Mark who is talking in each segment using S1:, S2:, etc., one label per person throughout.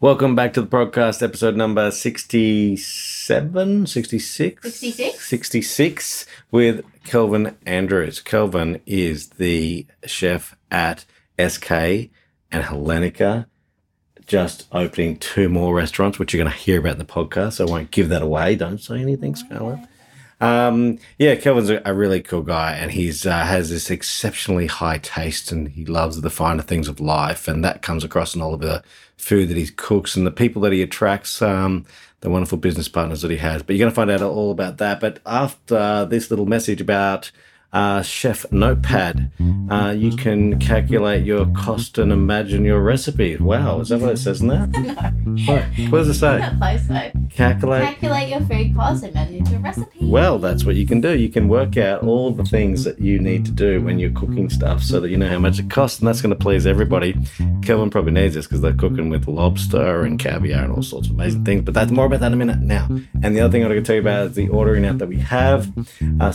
S1: Welcome back to the podcast, episode number 67, 66?
S2: 66?
S1: 66 with Kelvin Andrews. Kelvin is the chef at SK and Hellenika, just opening two more restaurants, which you're going to hear about in the podcast. So I won't give that away. Don't say anything, Scarlett. Um, yeah, Kelvin's a, a really cool guy, and he's uh, has this exceptionally high taste, and he loves the finer things of life, and that comes across in all of the food that he cooks and the people that he attracts, um, the wonderful business partners that he has. But you're going to find out all about that. But after this little message about uh, Chef Notepad, uh, you can calculate your cost and imagine your recipe. Wow, is that what it says in there? What, what does it say?
S2: That place though.
S1: Calculate
S2: Calculate your food cost and manage your recipe.
S1: Well, that's what you can do. You can work out all the things that you need to do when you're cooking stuff so that you know how much it costs, and that's going to please everybody. Kelvin probably needs this because they're cooking with lobster and caviar and all sorts of amazing things, but that's more about that in a minute now. And the other thing I'm going to tell you about is the ordering app that we have, uh,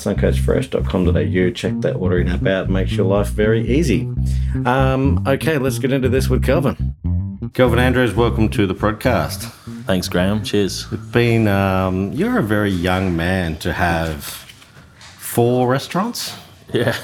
S1: suncoastfresh.com.au. Check that ordering app out, makes your life very easy. Um, okay, let's get into this with Kelvin. Kelvin Andrews, welcome to the podcast.
S3: Thanks, Graham. Cheers.
S1: been um, you're a very young man to have four restaurants
S3: Yeah.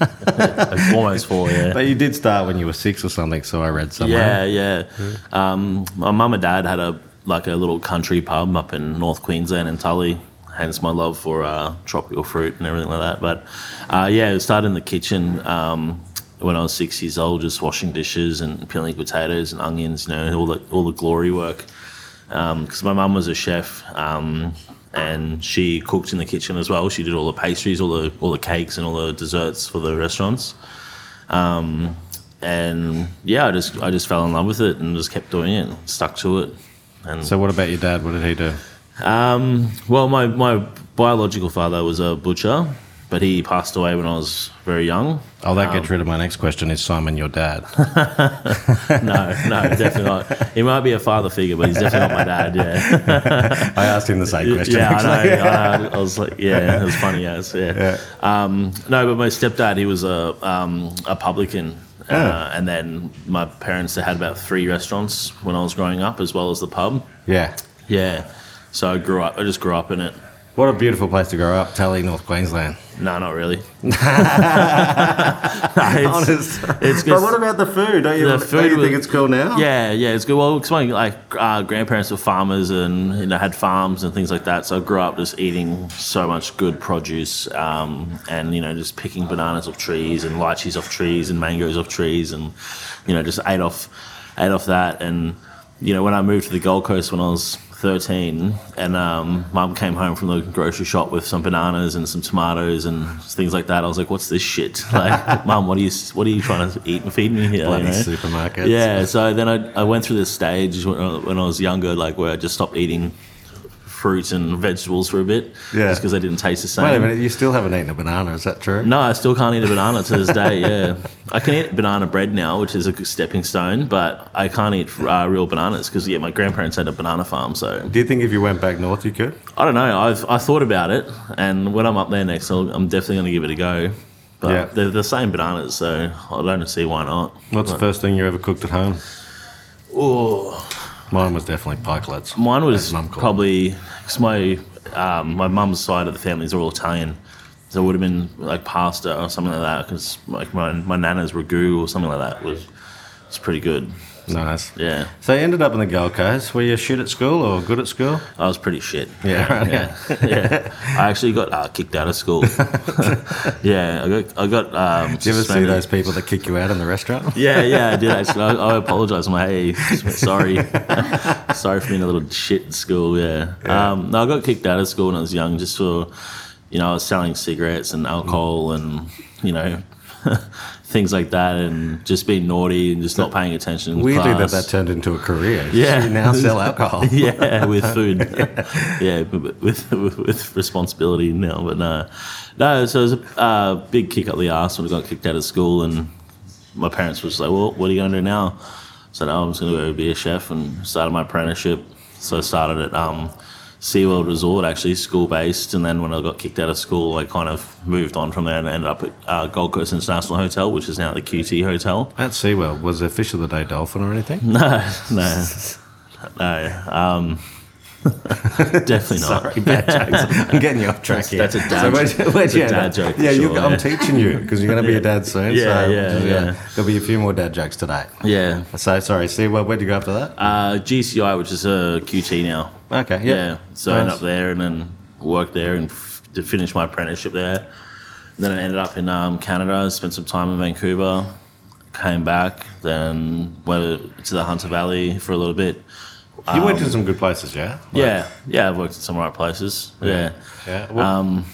S3: Almost four, yeah.
S1: but you did start when you were six or something so i read somewhere
S3: Yeah, yeah. Um, my mum and dad had a like a little country pub up in North Queensland in Tully. Hence my love for uh, tropical fruit and everything like that. But uh, yeah, it started in the kitchen um, when I was six years old, just washing dishes and peeling potatoes and onions. You know, all the all the glory work. Because my mum was a chef. Um, and she cooked in the kitchen as well. She did all the pastries, all the all the cakes, and all the desserts for the restaurants. Um, and yeah, I just I just fell in love with it and just kept doing it, stuck to it. And
S1: so what about your dad what did he do
S3: um, well, my my biological father was a butcher, but he passed away when I was very young.
S1: oh that gets rid of my next question is simon your dad
S3: No, no, definitely not. He might be a father figure, but he's definitely not my dad. Yeah,
S1: i asked him the same question
S3: yeah, I know, I know. I was like, yeah, it was funny. Yes, yeah. Um, no, but my stepdad, he was a um, a publican. Uh, and then my parents they had about three restaurants when I was growing up, as well as the pub.
S1: yeah
S3: Yeah, so I grew up. I just grew up in it.
S1: what a beautiful place to grow up Tully, north queensland
S3: No, not really. it's,
S1: honest
S3: it's
S1: but what about the food don't you,
S3: The
S1: don't
S3: food
S1: you think
S3: was-
S1: it's cool now
S3: Yeah, yeah, it's good. Well, because my like uh, grandparents were farmers and you know had farms and things like that, so I grew up just eating so much good produce um, and you know just picking bananas off trees and lychees off trees and mangoes off trees and you know just ate off ate off that and you know when I moved to the Gold Coast when I was 13 and um, mum came home from the grocery shop with some bananas and some tomatoes and things like that. I was like what's this shit? Like mum what are you what are you trying to eat and feed me here?
S1: Bloody
S3: you know?
S1: supermarkets.
S3: Yeah, so then I, I went through this stage when when I was younger, like where I just stopped eating fruit and vegetables for a bit,
S1: Yeah.
S3: just because they didn't taste the same.
S1: wait a minute you still haven't eaten a banana is that true
S3: No, I still can't eat a banana to this day. Yeah, I can eat banana bread now, which is a good stepping stone, but I can't eat uh, real bananas because yeah, my grandparents had a banana farm. So
S1: do you think if you went back north you could
S3: I don't know. I've I thought about it, and when I'm up there next, I'll, I'm definitely going to give it a go. But
S1: Yeah.
S3: they're the same bananas, so I don't see why not.
S1: what's the first thing you ever cooked at home
S3: Oh.
S1: Mine was definitely pikelets
S3: Mine was
S1: mum called
S3: probably because my um, my mum's side of the family is all Italian, so it would have been like pasta or something like that. Because like my my nana's ragu or something like that was was pretty good.
S1: Nice
S3: Yeah,
S1: So you ended up in the Gold Coast. Were you shit at school or good at school?
S3: I was pretty shit.
S1: Yeah, right,
S3: yeah, yeah. I actually got uh, kicked out of school. yeah, I got I got. Um,
S1: Do you ever see those people that kick you out in the restaurant?
S3: Yeah, yeah, I did actually. I, I apologize. I'm like, hey, sorry, sorry for being a little shit in school. Yeah. Um, no, I got kicked out of school when I was young, just for, you know, I was selling cigarettes and alcohol and you know, things like that, and just being naughty and just not paying attention.
S1: Weirdly, that
S3: class.
S1: that turned into a career.
S3: Yeah.
S1: you now sell alcohol.
S3: yeah, with food. yeah, with, with with responsibility now. But no, no. So it was a uh, big kick up the ass when I got kicked out of school, and my parents was like, "Well, what are you going to do now?" Said, "Oh, I'm just going to go be a chef," and started my apprenticeship. So I started at um, SeaWorld Resort, actually school based, and then when I got kicked out of school, I kind of moved on from there and ended up at uh, Gold Coast International Hotel, which is now the QT Hotel.
S1: At SeaWorld, was there fish of the day dolphin or anything?
S3: No, no. No, um, definitely not.
S4: Sorry, bad jokes. I'm getting you off track
S3: That's-
S4: here.
S3: that's a dad
S4: So where'd where'd you
S3: dad joke
S4: Yeah, you,
S3: sure,
S4: I'm teaching you because you're going to be a dad soon.
S3: Yeah,
S4: so
S3: yeah, yeah.
S4: There'll be a few more dad jokes today.
S3: Yeah.
S4: So sorry, Steve. Well, where'd you go after that?
S3: Uh, GCI, which is a QT now.
S4: Okay,
S3: Yeah.
S4: yeah.
S3: So I ended up there and then worked there and f- to finish my apprenticeship there. Then I ended up in um, Canada, spent some time in Vancouver, came back, then went to the Hunter Valley for a little bit.
S4: You went to some good places, yeah. Like-
S3: yeah, yeah, I've worked in some right places. Yeah.
S4: Yeah. What,
S3: Um,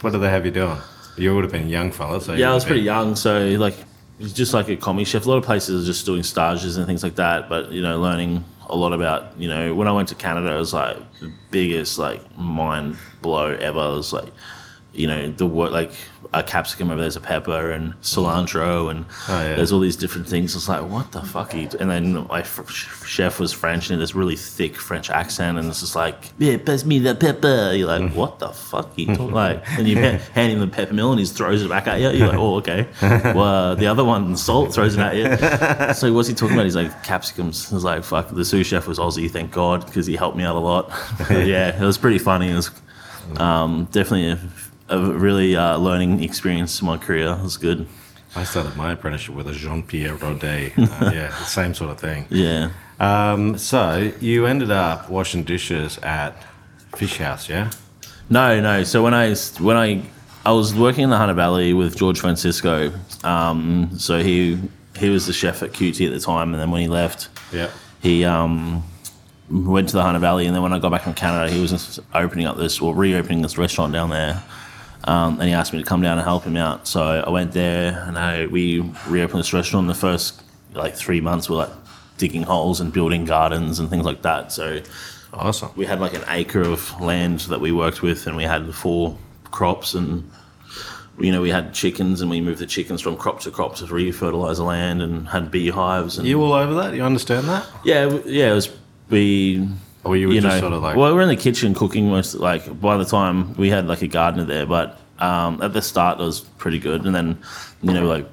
S4: what did they have you doing? You would have been a young fella, so
S3: yeah, I was pretty
S4: been-
S3: young, so like it's just like a commis chef. A lot of places are just doing stages and things like that, but you know, learning a lot about you know when I went to Canada, it was like the biggest like mind blow ever. It was like you know the word like a capsicum over there's a pepper and cilantro and
S4: Oh, yeah.
S3: there's all these different things. It's like what the fuck? Are you And then my f- chef was French and this really thick French accent, and it's just like yeah, pass me the pepper. You're like what the fuck? You like? And you ha- hand him the pepper mill and he throws it back at you. You're like oh okay. Well, uh, the other one salt throws it at you. So what's he talking about? He's like capsicums. I was like fuck. The sous chef was Aussie, thank God, because he helped me out a lot. Yeah, it was pretty funny. It was um, definitely a, a really uh, learning experience in my career. It was good.
S4: I started my apprenticeship with a Jean Pierre Rodet. Uh, yeah, the same sort of thing.
S3: Yeah.
S4: Um, so you ended up washing dishes at Fish House, yeah?
S3: No, no. So when I when I I was working in the Hunter Valley with George Francisco. Um, so he he was the chef at QT at the time, and then when he left,
S4: Yeah.
S3: he um, went to the Hunter Valley, and then when I got back in Canada, he was opening up this or reopening this restaurant down there. Um, and he asked me to come down and help him out. So I went there, and I, we reopened this restaurant. In the first like three months We were like digging holes and building gardens and things like that. So
S4: Awesome.
S3: we had like an acre of land that we worked with, and we had four crops, and you know we had chickens, and we moved the chickens from crop to crop to refertilize the land, and had beehives. And
S4: You all over that? You understand that?
S3: yeah, yeah, it was we.
S4: Or you were
S3: You
S4: just
S3: know,
S4: sort of like,
S3: well, we were in the kitchen cooking most. Like by the time we had like a gardener there, but um, at the start it was pretty good, and then you know like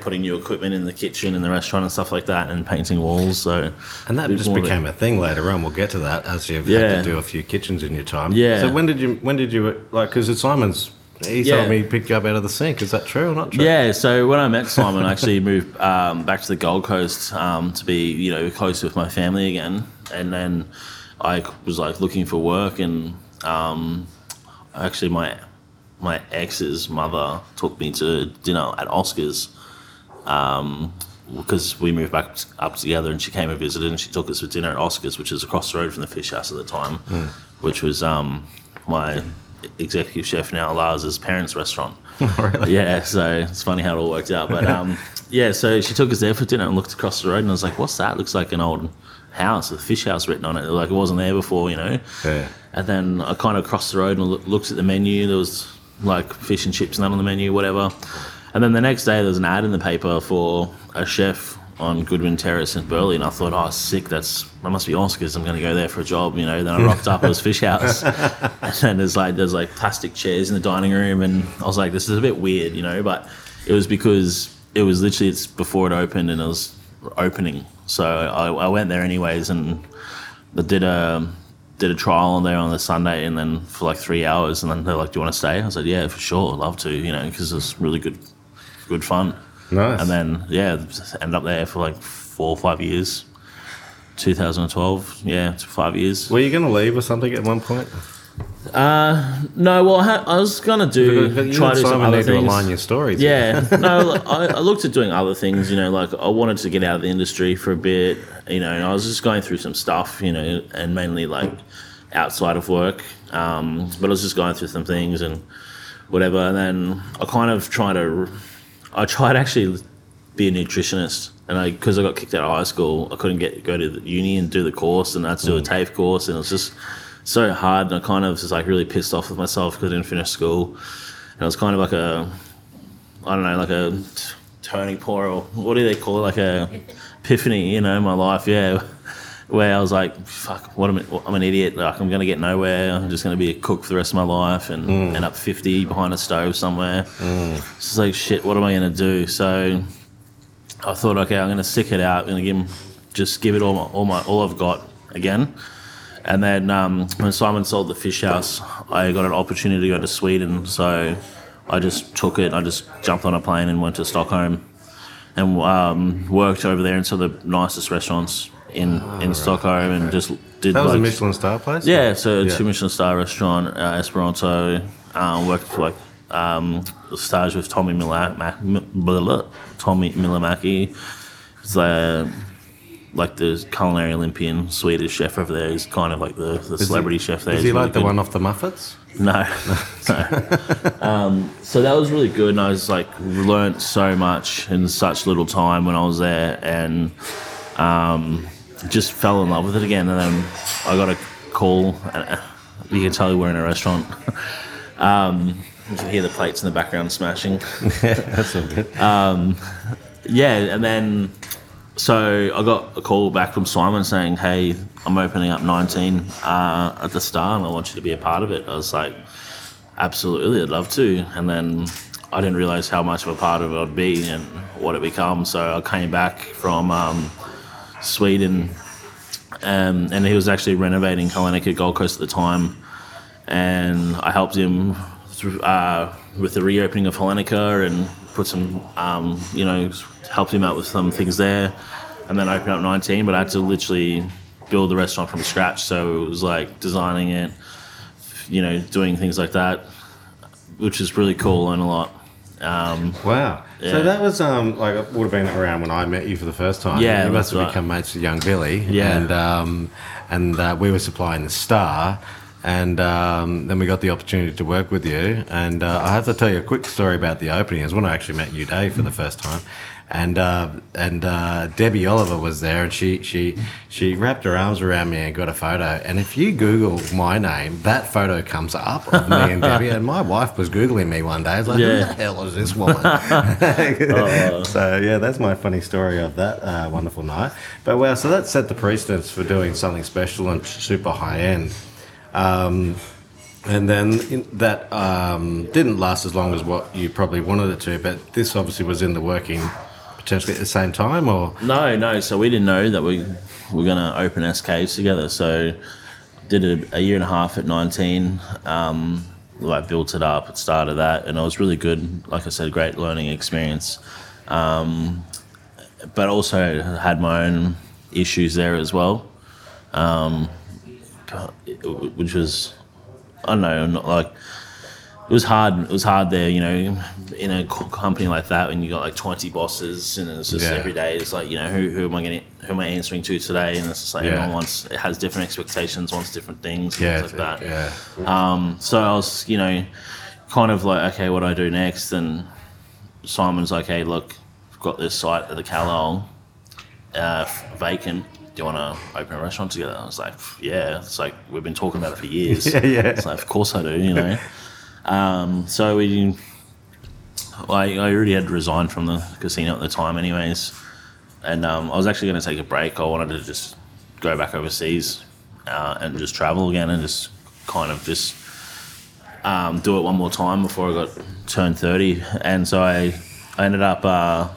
S3: putting new equipment in the kitchen and the restaurant and stuff like that, and painting walls. So
S4: and that just
S3: more of a-
S4: became a thing later on. We'll get to that as you've
S3: Yeah.
S4: had to do a few kitchens in your time.
S3: Yeah.
S4: So when did you, when did you, like, because it's Simon's, he
S3: Yeah.
S4: told me he picked you up out of the sink. Is that true or not true?
S3: Yeah, so when I met Simon, I actually moved um, back to the Gold Coast um, to be, you know, close with my family again. And then I was like looking for work, and um, actually my my ex's mother took me to dinner at Oscars because we moved back up together, and she came and visited, and she took us for dinner at Oscars, which is across the road from the Fish House at the time, which was um, my executive chef now Lars's parents' restaurant.
S4: really?
S3: Yeah, so it's funny how it all worked out. But um, yeah, so she took us there for dinner and looked across the road, and I was like, "What's that? Looks like an old house with fish house written on it. Like it wasn't there before, you know."
S4: Yeah.
S3: And then I kind of crossed the road and loo- looked at the menu. There was like fish and chips and that on the menu, whatever. And then the next day, there was an ad in the paper for a chef on Goodwin Terrace in Burleigh, and I thought, oh, sick, that's that must be Oscars. I'm going to go there for a job, you know. Then I rocked up, it was Fish House, and then there's like there's like plastic chairs in the dining room, and I was like, this is a bit weird, you know. But it was because it was literally it's before it opened, and it was opening, so I, I went there anyways, and I did a did a trial on there on the Sunday, and then for like three hours, and then they're like, "Do you want to stay?" I said, "Yeah, for sure, I'd love to," you know, because it's really good, good fun.
S4: Nice.
S3: And then yeah, ended up there for like four or five years. 2012, yeah, it's five years.
S4: Were you going to leave or something at one point?
S3: No, well, I, had, I was gonna do
S4: You
S3: try to do some other
S4: need to align your stories.
S3: Yeah, no, I, I looked at doing other things. You know, like I wanted to get out of the industry for a bit. You know, and I was just going through some stuff. You know, and mainly like outside of work. Um, but I was just going through some things and whatever. And then I kind of tried to, I tried actually be a nutritionist. And I, because I got kicked out of high school, I couldn't get go to the uni and do the course, and I had to do a TAFE course, and it was just so hard. And I kind of was like really pissed off with myself because I didn't finish school. And it was kind of like a, I don't know, like a turning point, or what do they call it? Like a epiphany, you know, in my life, yeah. Where I was like, fuck, what am I, I'm an idiot. Like, I'm going to get nowhere. I'm just going to be a cook for the rest of my life and mm. end up 50 behind a stove somewhere. Mm. It's just like, shit, what am I going to do? So I thought, okay, I'm going to stick it out. I'm going to give 'em- just give it all my, all my all I've got, again. And then um, when Simon sold the fish house, I got an opportunity to go to Sweden. So I just took it. I just jumped on a plane and went to Stockholm and um, worked over there in some of the nicest restaurants in, in Stockholm and just did
S1: That was a
S3: like,
S1: Michelin star place?
S3: yeah, so
S1: Yeah.
S3: two Michelin star restaurant, uh, Esperanto. Um, worked for like um, stage with Tommy Miller, Ma- M- blah, blah, Tommy Myllymäki. He's uh, like the culinary Olympian Swedish chef over there. He's kind of like the, the celebrity chef there.
S1: Is he
S3: really
S1: like the one off the Muppets?
S3: No, no. um, so that was really good, and I was like learnt so much in such little time when I was there, and um, just fell in love with it again. And then I got a call. uh, You can tell we're in a restaurant. um, you can hear the plates in the background smashing.
S1: yeah, That's all good.
S3: Yeah, and then so I got a call back from Simon saying, "Hey, I'm opening up 19 uh, at the Star, and I want you to be a part of it." I was like, "Absolutely, I'd love to." And then I didn't realize how much of a part of it I'd be and what it become. So I came back from um, Sweden, um, and he was actually renovating Hellenika Gold Coast at the time, and I helped him through, uh, with the reopening of Hellenika and put some, um, you know, helped him out with some things there, and then opened up 19. But I had to literally build the restaurant from scratch, so it was like designing it, you know, doing things like that, which is really cool and a lot. Um,
S1: Wow.
S3: Yeah.
S1: So that was um like it would have been around when I met you for the first time.
S3: Yeah,
S1: you must have
S3: right.
S1: become mates with young Billy.
S3: Yeah.
S1: and um and uh, we were supplying the Star, and um, then we got the opportunity to work with you. And uh, I have to tell you a quick story about the opening. Was when I actually met you, Dave, for the first time. And uh, and uh, Debbie Oliver was there, and she she she wrapped her arms around me and got a photo. And if you Google my name, that photo comes up of me and Debbie. And my wife was googling me one day. I was like, "Who the hell is this woman?" so yeah, that's my funny story of that uh, wonderful night. But well, so that set the precedence for doing something special and super high end. Um, and then that um, didn't last as long as what you probably wanted it to. But this obviously was in the working potentially at the same time, or
S3: No, no. So we didn't know that we were going to open SKs together. So did it a year and a half at 19. Um, like built it up, started that, and it was really good. Like I said, great learning experience. Um, but also had my own issues there as well, um, which was I don't know, not like it was hard. It was hard there, you know, in a company like that when you got like twenty bosses and it's just
S1: Yeah.
S3: every day. It's like you know, who, who am I going who am I answering to today? And it's just like
S1: Yeah.
S3: everyone wants it has different expectations, wants different things,
S1: yeah,
S3: things like that.
S1: yeah,
S3: Um, so I was, you know, kind of like, okay, what do I do next? And Simon's like, hey, look, we've got this site at the Calile uh, vacant. Do you want to open a restaurant together? I was like, yeah. It's like we've been talking about it for years.
S1: Yeah, yeah.
S3: It's like, of course I do. You know. Um, so we, I, I already had resigned from the casino at the time, anyways, and um, I was actually going to take a break. I wanted to just go back overseas uh, and just travel again and just kind of just um, do it one more time before I got turned 30. And so I, I ended up uh,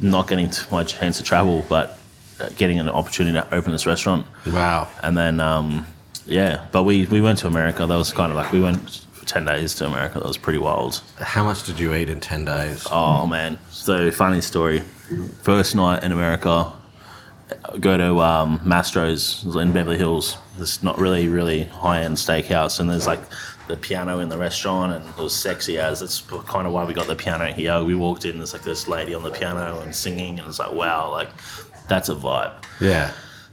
S3: not getting too much chance to travel, but uh, getting an opportunity to open this restaurant.
S1: wow.
S3: And then, um, yeah, but we, we went to America. That was kind of like we went 10 days to America. That was pretty wild.
S1: How much did you eat in ten days?
S3: Oh, man. So, funny story. First night in America, go to um, Mastro's in Beverly Hills. It's not really, really high end steakhouse. And there's like the piano in the restaurant, and it was sexy as. That's kind of why we got the piano here. We walked in, there's like this lady on the piano and singing, and it's like, wow, like that's a vibe.
S1: Yeah,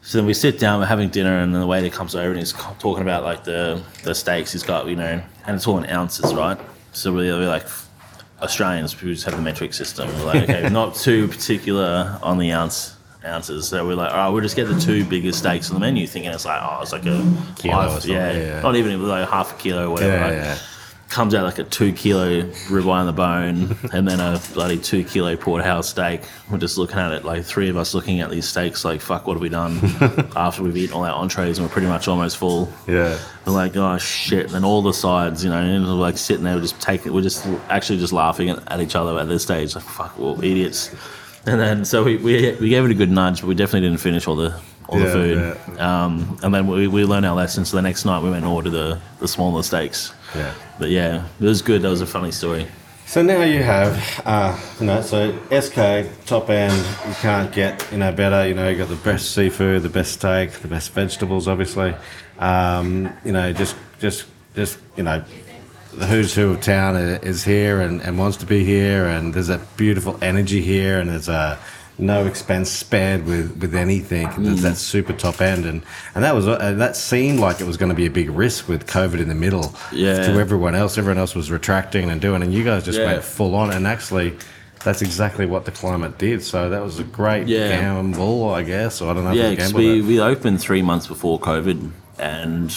S3: So then we sit down, we're having dinner, and then the waiter comes over and he's talking about like the, the steaks he's got, you know, and it's all in ounces, right? So we're, we're like Australians, we just have the metric system. We're like, okay, not too particular on the ounce ounces. So we're like, all right, we'll just get the two biggest steaks on the menu, thinking it's like, oh, it's like a
S1: Kilo something,
S3: yeah,
S1: yeah.
S3: not even it was like half a kilo or whatever.
S1: yeah,
S3: right?
S1: yeah.
S3: Comes out like a two kilo ribeye on the bone and then a bloody two kilo porterhouse steak. We're just looking at it, like three of us looking at these steaks, like, fuck, what have we done after we've eaten all our entrees and we're pretty much almost full?
S1: Yeah.
S3: We're like, oh shit. And all the sides, you know, and we're like sitting there, we're just taking, we're just actually just laughing at, at each other at this stage, like, fuck, we're idiots. And then so we, we, we gave it a good nudge, but we definitely didn't finish all the all the
S1: Yeah,
S3: food. Um, and then we, we learned our lesson. So the next night we went and ordered the, the smaller steaks.
S1: Yeah.
S3: But yeah, it was good. That was a funny story.
S1: So now you have, uh, you know, so SK top end. You can't get, you know, better. You know, you got the best seafood, the best steak, the best vegetables, obviously. Um, you know, just, just, just, you know, the who's who of town is here and, and wants to be here, and there's a beautiful energy here, and there's a no expense spared with, with anything. And There's that super top end, and and that was uh, that seemed like it was going to be a big risk with COVID in the middle.
S3: Yeah.
S1: To everyone else, everyone else was retracting and doing, and you guys just
S3: Yeah.
S1: went full on, and actually. That's exactly what the climate did. So that was a great
S3: Yeah.
S1: gamble, I guess. Or I don't know
S3: Yeah,
S1: if
S3: because we, we opened three months before COVID, and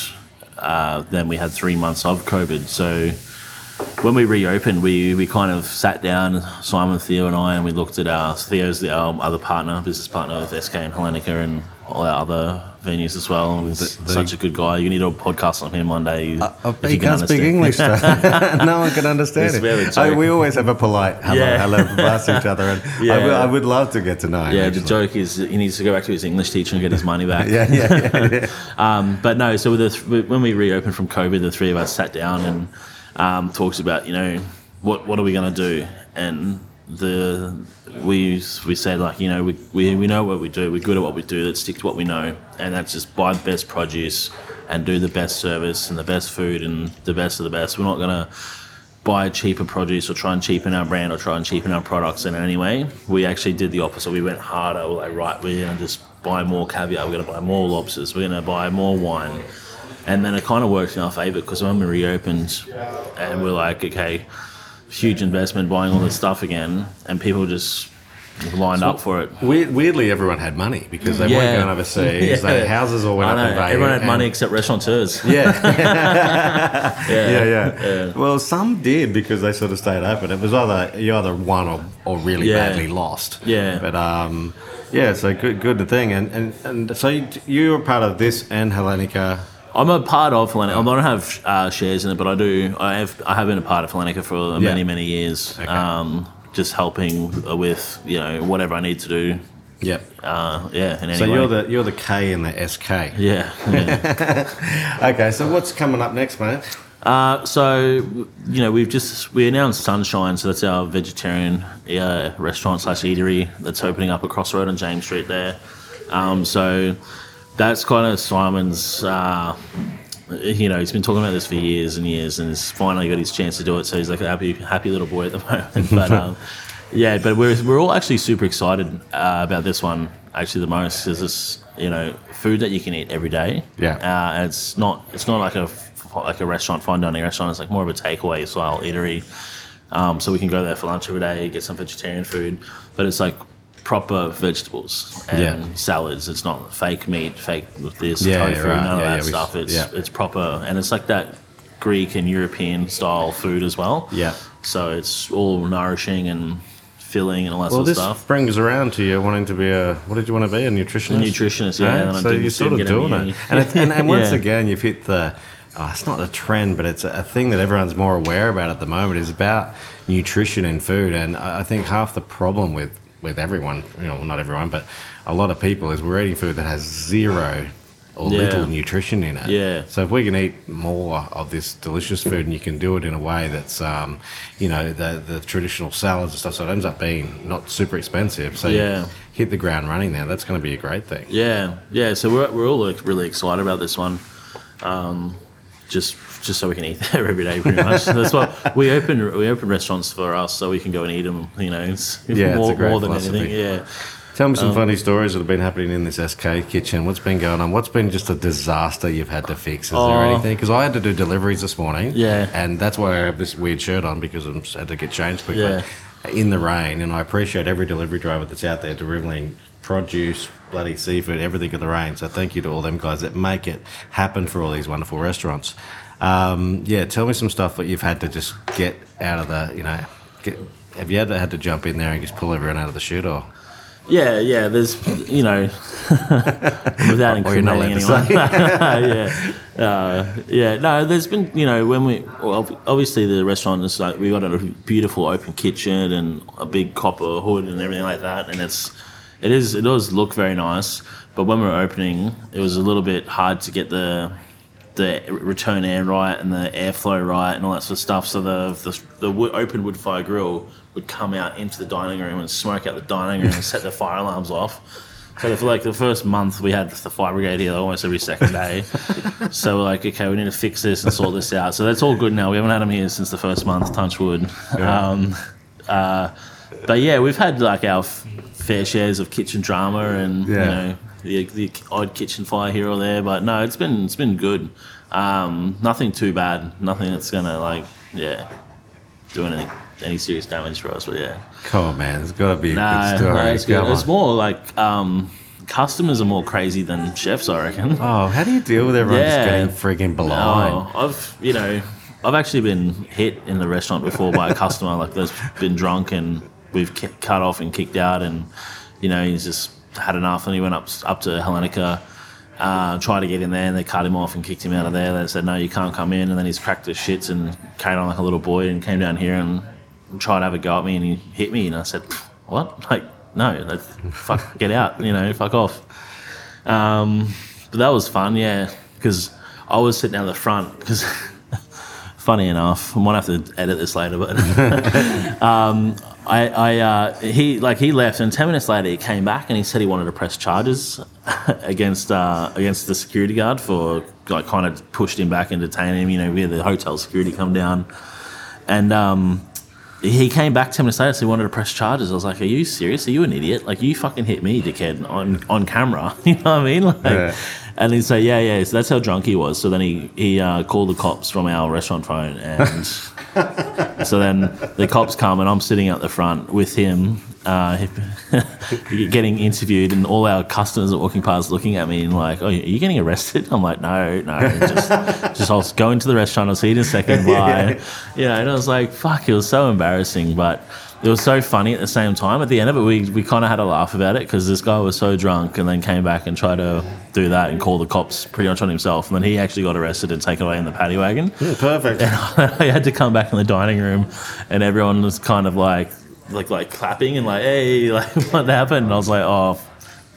S3: uh, then we had three months of COVID. So when we reopened, we, we kind of sat down, Simon, Theo, and I, and we looked at our Theo's the, our other partner, business partner with SK and Hellenika, and all our other venues as well. He's
S1: The- the-
S3: such a good guy. You need a podcast on him one day.
S1: Uh,
S3: if
S1: he
S3: you can
S1: can't speak. English. though. no one can understand it.
S3: very
S1: Oh, we always have a polite hello,
S3: Yeah.
S1: hello past each other, and I,
S3: Yeah.
S1: would, I would love to get to know him.
S3: Yeah, the joke is he needs to go back to his English teacher and get his money back.
S1: Yeah, yeah, yeah. yeah.
S3: Um, but no, so with the th- when we reopened from COVID, the three of us sat down and um, talks about you know what what are we going to do, and the we we said like you know we, we we know what we do, we're good at what we do, let's stick to what we know, and that's just buy the best produce and do the best service and the best food and the best of the best. We're not going to buy cheaper produce or try and cheapen our brand or try and cheapen our products in any way. We actually did the opposite. We went harder. We're like, right, we're going to just buy more caviar. We're going to buy more lobsters. We're going to buy more wine. And then it kind of worked in our favor because when we reopened and we're like, okay, huge investment buying all this stuff again, and people just lined up for it.
S1: Weird, weirdly, everyone had money because they
S3: Yeah.
S1: weren't going overseas. Their houses all went
S3: I
S1: up in value.
S3: Everyone had money except restaurateurs.
S1: Yeah.
S3: Yeah.
S1: yeah, yeah, Well, some did because they sort of stayed open. It was either you either won or, or really
S3: Yeah.
S1: badly lost.
S3: Yeah.
S1: But um, yeah, so good, good thing. And and and so you, you were part of this and Hellenika.
S3: I'm a part of Hellenika. I don't have uh, shares in it, but I do. I have. I have been a part of Hellenika for many,
S1: Yeah.
S3: many years.
S1: Okay.
S3: Um, just helping with you know whatever I need to do.
S1: Yep.
S3: Uh, yeah.
S1: So
S3: way.
S1: you're the you're the K in the SK.
S3: yeah. yeah.
S1: Okay, so what's coming up next, mate?
S3: uh, so you know we've just we announced Sunshine, so that's our vegetarian uh, restaurant slash eatery that's opening up across the road on James Street there. Um, so that's kind of Simon's. Uh, you know, he's been talking about this for years and years, and he's finally got his chance to do it. So he's like a happy, happy little boy at the moment. But um, yeah, but we're we're all actually super excited uh, about this one. Actually, the most because it's you know food that you can eat every day.
S1: Yeah.
S3: uh, and it's not it's not like a like a restaurant, fine dining restaurant. It's like more of a takeaway style eatery. Um, so we can go there for lunch every day, get some vegetarian food, but it's like proper vegetables and
S1: Yeah.
S3: salads. It's not fake meat, fake this
S1: Yeah,
S3: tofu,
S1: yeah, right.
S3: none of that stuff. It's it's proper and it's like that Greek and European style food as well.
S1: Yeah.
S3: So it's all nourishing and filling and all that
S1: Well,
S3: sort of
S1: this
S3: stuff.
S1: brings around to you wanting to be a what did you want to be a nutritionist?
S3: A nutritionist, yeah, and
S1: so you're sort of doing it, and, it's, and and once again you've hit the. Oh, it's not a trend, but it's a thing that everyone's more aware about at the moment. Is about nutrition and food, and I think half the problem with with everyone, you know, not everyone, but a lot of people, is we're eating food that has zero or
S3: Yeah.
S1: little nutrition in it.
S3: Yeah.
S1: So if we can eat more of this delicious food, and you can do it in a way that's, um, you know, the the traditional salads and stuff, so it ends up being not super expensive. So
S3: Yeah.
S1: hit the ground running there. That's going to be a great thing.
S3: Yeah, yeah. So we're, we're all really excited about this one. Um, just just so we can eat there every day, pretty much. That's what we open we open restaurants for us, so we can go and eat them. You know, it's
S1: Yeah,
S3: more, more than
S1: philosophy.
S3: anything. Yeah.
S1: Tell me
S3: Um,
S1: some funny stories that have been happening in this SK kitchen. What's been going on? What's been just a disaster you've had to fix? Is there
S3: Oh.
S1: anything? Because I had to do deliveries this morning.
S3: Yeah.
S1: And that's why I have this weird shirt on because I had to get changed quickly
S3: Yeah.
S1: in the rain. And I appreciate every delivery driver that's out there delivering produce, bloody seafood, everything in the rain. So thank you to all them guys that make it happen for all these wonderful restaurants. Um, yeah, tell me some stuff that you've had to just get out of the, you know, get, have you ever had to jump in there and just pull everyone out of the shoot or?
S3: Yeah, yeah. There's, you know, without incriminating anyone. yeah, uh, yeah. No, there's been, you know, when we well, obviously the restaurant is like we got a beautiful open kitchen and a big copper hood and everything like that, and it's it is it does look very nice, but when we were opening, it was a little bit hard to get the the return air right and the airflow right and all that sort of stuff. So the the, the open wood fire grill would come out into the dining room and smoke out the dining room and set the fire alarms off. So for like the first month, we had the fire brigade here almost every second day. so we're like, okay, we need to fix this and sort this out. So that's all good now. We haven't had them here since the first month. Touch wood. Um, uh, but yeah, we've had like our f- fair shares of kitchen drama and you
S1: Yeah.
S3: know the, the odd kitchen fire here or there. But no, it's been it's been good. Um, nothing too bad. Nothing that's gonna like yeah do anything any serious damage for us. But yeah.
S1: Come on, man. It's got to be a
S3: Nah,
S1: good story.
S3: no, it's good. It's more like um, customers are more crazy than chefs, I reckon.
S1: Oh, how do you deal with everyone
S3: Yeah.
S1: just getting frigging blind?
S3: Oh, I've you know I've actually been hit in the restaurant before by a customer like that's been drunk and we've cut off and kicked out and you know he's just had enough and he went up up to Hellenika. Uh, tried to get in there and they cut him off and kicked him out of there. They said no, you can't come in. And then he's cracked his shits and came on like a little boy and came down here and tried to have a go at me and he hit me and I said, what? Like no, fuck, get out. You know, fuck off. Um, but that was fun, yeah, because I was sitting out the front. Because funny enough, I might have to edit this later, but um, I, I uh, he like he left, and ten minutes later he came back and he said he wanted to press charges against uh, against the security guard for like kind of pushed him back and detained him. You know, we had the hotel security come down, and. Um, he came back ten minutes later, so he wanted to press charges. I was like, "Are you serious? Are you an idiot? Like, you fucking hit me, dickhead, on on camera. you know what I mean?" Like,
S1: Yeah.
S3: And he'd say, "Yeah, yeah." So that's how drunk he was. So then he he uh, called the cops from our restaurant phone, and so then the cops come, and I'm sitting at the front with him, uh, getting interviewed, and all our customers are walking past, looking at me, and like, "Oh, are you getting arrested?" I'm like, "No, no, just just I'll go into the restaurant. I'll see you in a second. Bye." You know, and I was like, "Fuck!" It was so embarrassing, but. It was so funny at the same time. At the end of it, we, we kind of had a laugh about it because this guy was so drunk and then came back and tried to do that and call the cops pretty much on himself. And then he actually got arrested and taken away in the paddy wagon.
S1: Yeah, Perfect.
S3: And I had to come back in the dining room, and everyone was kind of like, like, like clapping and like, "Hey, like, what happened?" And I was like, "Oh,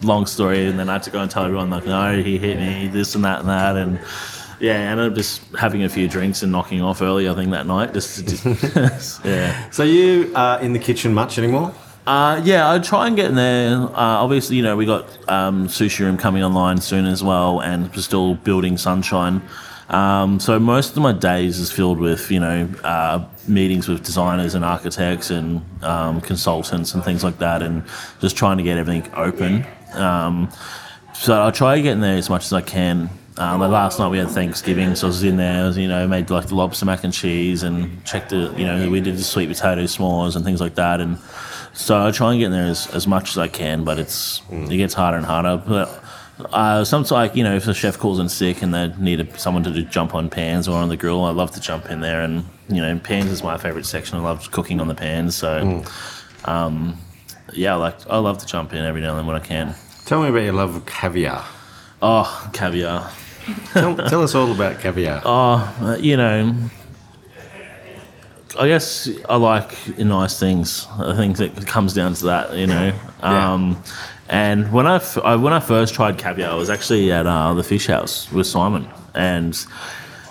S3: long story." And then I had to go and tell everyone, like, "No, he hit me, this and that and that." And yeah, I ended up just having a few drinks and knocking off early. I think that night, just, just yeah.
S1: So you are in the kitchen much anymore?
S3: Uh, yeah, I'd try and get in there. Uh, obviously, you know, we got um, Sushi Room coming online soon as well, and we're still building Sunshine. Um, so most of my days is filled with, you know, uh, meetings with designers and architects and um, consultants and things like that, and just trying to get everything open. Um, so I try to get in there as much as I can. Um, like last night we had Thanksgiving, so I was in there. I was, you know, made like the lobster mac and cheese and checked the, you know, we did the sweet potato s'mores and things like that. And so I try and get in there as, as much as I can, but it's it gets harder and harder. But uh, sometimes, like you know, if the chef calls in sick and they need a, someone to do, jump on pans or on the grill, I love to jump in there. And you know, pans is my favorite section. I love cooking on the pans. So, um, yeah, like I love to jump in every now and then when I can.
S1: Tell me about your love of caviar.
S3: Oh, caviar.
S1: Tell, tell us all about caviar.
S3: Uh, you know, I guess I like nice things. I think it comes down to that, you know.
S1: Yeah.
S3: Um, and when I, f- I- when I first tried caviar, I was actually at uh, the fish house with Simon, and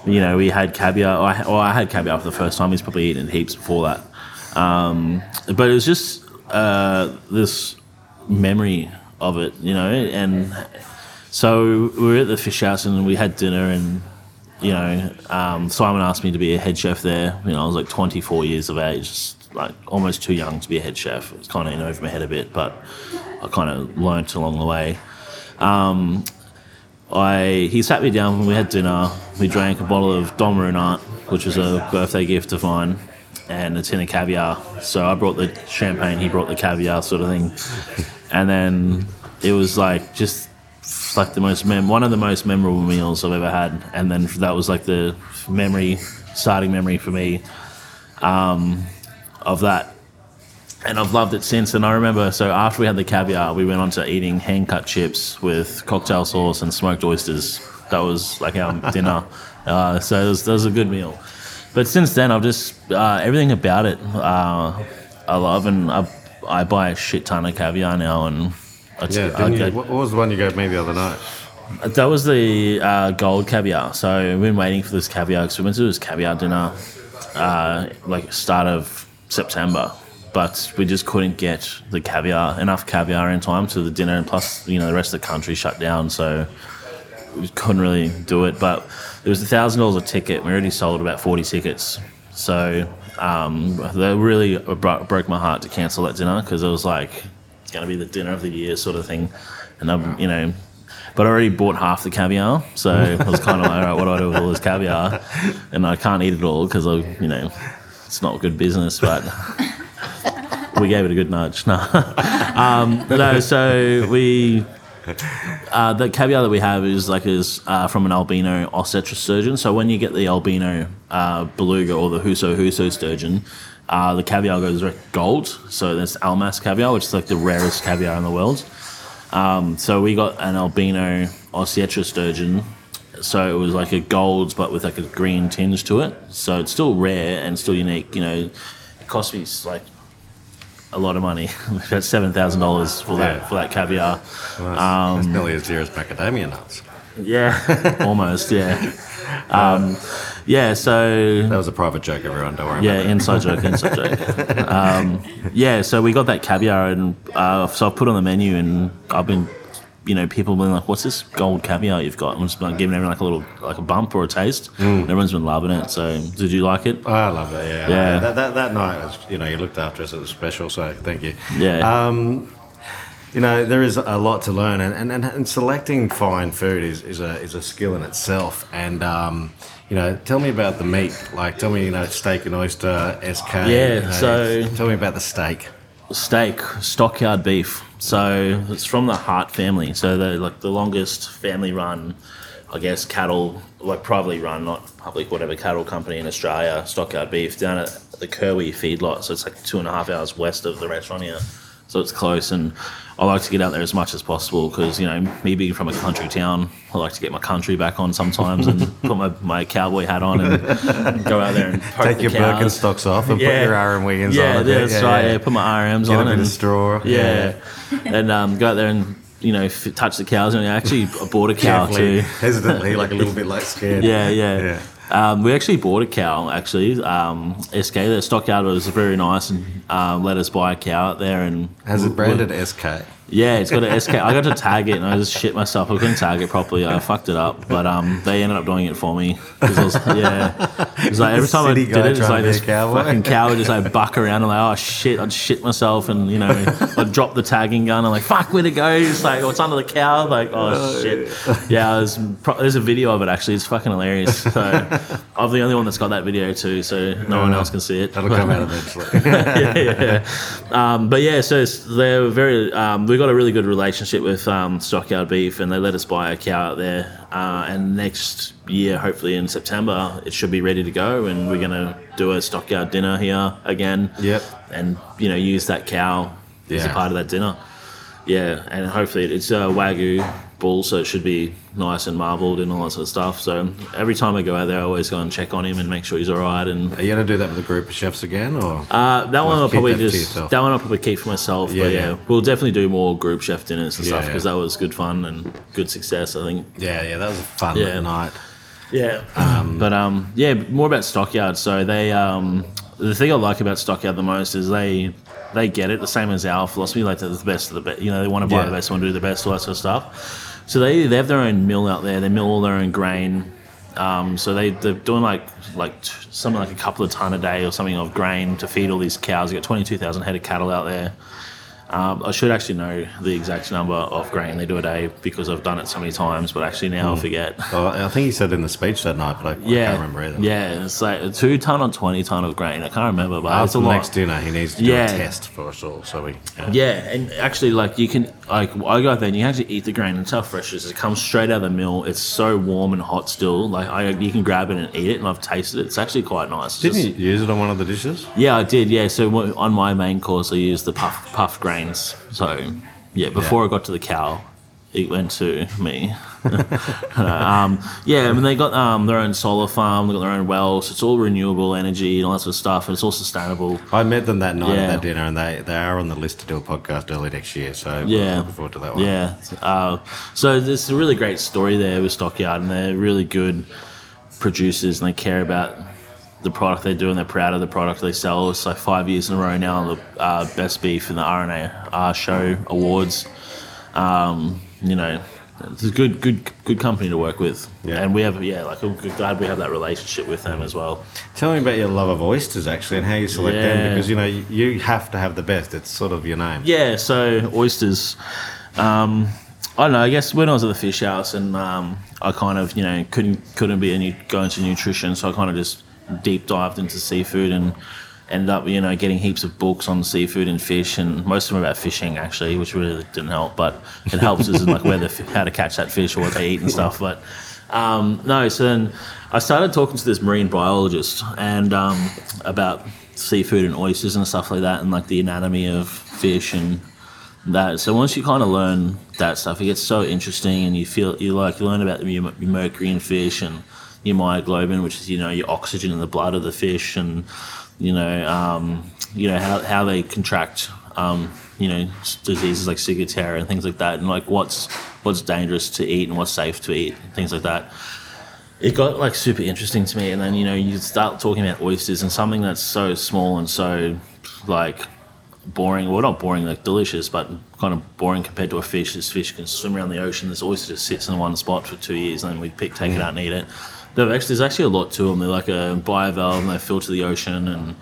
S3: you know we had caviar. Or I, or I had caviar for the first time. He's probably eaten heaps before that. Um, but it was just uh, this memory of it, you know, and so we were at the fish house and we had dinner and you know um, Simon asked me to be a head chef there. You know, I was like 24 years of age, like almost too young to be a head chef. It was kind of in over my head a bit, but I kind of learnt along the way. Um, I he sat me down when we had dinner. We drank a bottle of Dom Ruinart, which was a birthday gift of mine, and a tin of caviar. So I brought the champagne, he brought the caviar, sort of thing. And then it was like just like the most mem- one of the most memorable meals I've ever had. And then that was like the memory, starting memory for me um, of that. And I've loved it since. And I remember, so after we had the caviar, we went on to eating hand cut chips with cocktail sauce and smoked oysters. That was like our dinner. Uh, so it was, that was a good meal. But since then, I've just, uh, everything about it, uh, I love. And I, I buy a shit ton of caviar now. And
S1: Yeah, what was the one you gave me the other night?
S3: that was the uh, gold caviar. So we've been waiting for this caviar because we went to this caviar dinner uh, like start of September, but we just couldn't get the caviar enough caviar in time to the dinner, and plus you know the rest of the country shut down, so we couldn't really do it. But it was a thousand dollars a ticket. We already sold about forty tickets, so um, that really bro- broke my heart to cancel that dinner because it was like going to be the dinner of the year sort of thing, and I'm you know. But I already bought half the caviar, so I was kind of like, all right, what do I do with all this caviar? And I can't eat it all because I, you know, it's not good business. But we gave it a good nudge. No, um, no. So we uh, the caviar that we have is like is uh, from an albino ossetra sturgeon. So when you get the albino uh, beluga or the huso huso sturgeon, uh, the caviar goes direct gold. So that's almas caviar, which is like the rarest caviar in the world. Um, so we got an albino ossetra sturgeon. So it was like a gold, but with like a green tinge to it. So it's still rare and still unique. You know, it cost me like a lot of money, about seven thousand dollars for that for that caviar.
S1: Well, that's,
S3: Um,
S1: that's nearly as dear as macadamia nuts.
S3: Yeah, almost. Yeah, um, yeah. So
S1: That was a private joke, everyone. Don't worry
S3: yeah,
S1: about it.
S3: inside joke, inside joke. Um, yeah, so we got that caviar, and uh, so I put on the menu, and I've been, you know, people been like, "What's this gold caviar you've got?" I'm just like giving everyone like a little like a bump or a taste.
S1: Mm.
S3: Everyone's been loving it. So, did you like it?
S1: Oh, I love it. Yeah,
S3: Yeah.
S1: That, that that night was, you know, you looked after us. It was special. So thank you.
S3: Yeah.
S1: Um, you know, there is a lot to learn, and, and, and, and selecting fine food is, is a is a skill in itself. And um, you know, tell me about the meat. Like, tell me, you know, steak and oyster, SK.
S3: Yeah,
S1: you know,
S3: so-
S1: tell me about the steak.
S3: steak, stockyard beef. So it's from the Hart family. So they're like the longest family run, I guess, cattle, like privately run, not public, whatever, cattle company in Australia, stockyard beef down at the Kerwee feedlot. So it's like two and a half hours west of the restaurant here. So it's close. And I like to get out there as much as possible because, you know, me being from a country town, I like to get my country back on sometimes and put my, my cowboy hat on and go out there and
S1: Take
S3: the
S1: your
S3: cows.
S1: Birkenstocks off and put your RM Williams
S3: yeah,
S1: on. bit.
S3: that's right. Yeah, put my RMs
S1: Get
S3: on
S1: a
S3: and
S1: straw.
S3: yeah, and um, go out there and you know f- touch the cows. And I actually bought a cow too.
S1: hesitantly, like a little bit like scared.
S3: Yeah, yeah. Um, we actually bought a cow. Actually, um, SK, the stockyard was very nice and um, let us buy a cow out there. And
S1: Has it branded SK?
S3: Yeah, it's got an SK. I got to tag it and I just shit myself. I couldn't tag it properly. I fucked it up. But um, they ended up doing it for me. I was, yeah. It's like every time I did it, it's like this
S1: cowboy.
S3: fucking cow would just like buck around. I'm like, oh shit, I'd shit myself. And, you know, I'd drop the tagging gun. I'm like, fuck, where'd it go? It's like, what's under the cow? Like, oh shit. Yeah, was pro- there's a video of it actually. It's fucking hilarious. So I'm the only one that's got that video too. So no one else can see it.
S1: That'll come out eventually.
S3: yeah, yeah. Um, but yeah, so it's- they're very. Um, we got a really good relationship with um, Stockyard Beef, and they let us buy a cow out there. Uh, and next year, hopefully in September, it should be ready to go, and we're gonna do a Stockyard dinner here again.
S1: Yep.
S3: And you know, use that cow as a part of that dinner. Yeah, and hopefully it's a wagyu bull, so it should be nice and marbled and all that sort of stuff. So every time I go out there, I always go and check on him and make sure he's all right. And
S1: Are you going to do that with a group of chefs again, or?
S3: uh, that one I'll probably
S1: that
S3: just that one I'll probably keep for myself.
S1: Yeah,
S3: but yeah,
S1: yeah.
S3: we'll definitely do more group chef dinners and
S1: Yeah,
S3: stuff because that was good fun and good success. I think.
S1: yeah, yeah, that was a fun
S3: Yeah.
S1: night.
S3: Yeah. but um, yeah, more about Stockyard. So they um, the thing I like about Stockyard the most is they they get it the same as our philosophy. Like they're the best of the best. You know, they want to buy
S1: Yeah.
S3: the best, want to do the best, all that sort of stuff. So they they have their own mill out there. They mill all their own grain. Um, so they they're doing like like something like a couple of ton a day or something of grain to feed all these cows. You got twenty two thousand head of cattle out there. Um, I should actually know the exact number of grain they do a day because I've done it so many times, but actually now I forget.
S1: Oh, I think he said in the speech that night, but I, I can't remember either.
S3: yeah, it's like a two ton or twenty ton of grain. I can't remember, but it's a
S1: the
S3: lot.
S1: next dinner, he needs to do
S3: Yeah.
S1: a test for us all. So we. Yeah.
S3: Yeah, and actually, like you can, like I go out there and you can actually eat the grain. It's how fresh it is. It comes straight out of the mill. It's so warm and hot still. Like I, you can grab it and eat it, and I've tasted it. It's actually quite nice.
S1: Didn't
S3: just-
S1: you use it on one of the dishes?
S3: Yeah, I did. Yeah, so on my main course, I used the puff puff grains. So yeah, before I got to the cow, it went to me. um, yeah, I mean they got um, their own solar farm, they got their own wells. It's all renewable energy and all that sort of stuff, and it's all sustainable.
S1: I met them that night
S3: Yeah.
S1: at that dinner, and they, they are on the list to do a podcast early next year. So
S3: Yeah.
S1: looking forward to that one.
S3: Yeah. Uh, so there's a really great story there with Stockyard, and they're really good producers, and they care about the product they do, and they're proud of the product they sell. It's like five years in a row now, the uh, best beef in the RNA show awards. Um, you know, it's a good, good, good company to work with,
S1: Yeah.
S3: and we have, yeah, like I'm glad we have that relationship with them as well.
S1: Tell me about your love of oysters, actually, and how you select them, because you know you, have to have the best. It's sort of your name.
S3: Yeah, so oysters. Um, I don't know. I guess when I was at the fish house, and um, I kind of you know couldn't couldn't be any go into nutrition, so I kind of just deep dived into seafood and ended up you know getting heaps of books on seafood and fish, and most of them about fishing actually, which really didn't help, but it helps as in like where the how to catch that fish or what they eat and stuff. But um, no, so then I started talking to this marine biologist and um, about seafood and oysters and stuff like that, and like the anatomy of fish and that. So once you kind of learn that stuff, it gets so interesting, and you feel you like you learn about your mercury in fish and your myoglobin, which is you know your oxygen in the blood of the fish, and you know um, you know how how they contract. Um, you know diseases like ciguatera and things like that, and like what's what's dangerous to eat and what's safe to eat, and things like that. It got like super interesting to me and then you know you start talking about oysters and something that's so small and so like boring well not boring like delicious but kind of boring compared to a fish. This fish can swim around the ocean. This oyster just sits in one spot for two years and then we pick take it out and eat it there's actually a lot to them they're like a bivalve and they filter the ocean and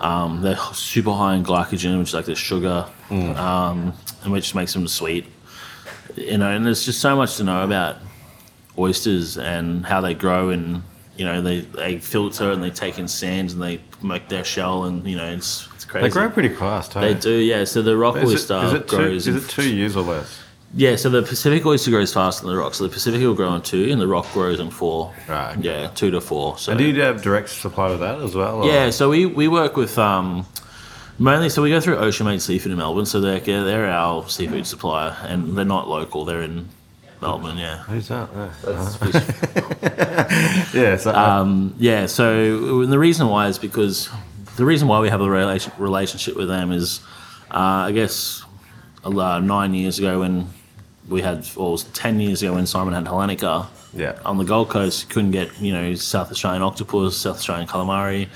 S3: um, they're super high in glycogen which is like the sugar um, and which makes them sweet. You know and there's just so much to know about oysters and how they grow and you know they, they filter and they take in sand and they make their shell and you know it's, it's crazy
S1: They grow pretty fast,
S3: They do yeah. So the rock
S1: Is it,
S3: oyster
S1: is, it two,
S3: grows
S1: is it two years or less?
S3: Yeah so the pacific oyster grows faster than the rock so the pacific will grow on two and the rock grows on four
S1: Right.
S3: yeah two to four so
S1: And do you have direct supply with that as well? or-
S3: yeah, so we, we work with um, mainly. So we go through Ocean Made Seafood in Melbourne. So they're they're our seafood supplier, and they're not local. They're in Melbourne. Yeah.
S1: Who's that? Yeah. yeah, so, uh,
S3: Um, yeah. So the reason why is because the reason why we have a relation, relationship with them is, uh, I guess, uh, nine years ago when we had, or it was ten years ago when Simon had Hellenika.
S1: Yeah.
S3: On the Gold Coast, couldn't get you know South Australian octopus, South Australian calamari,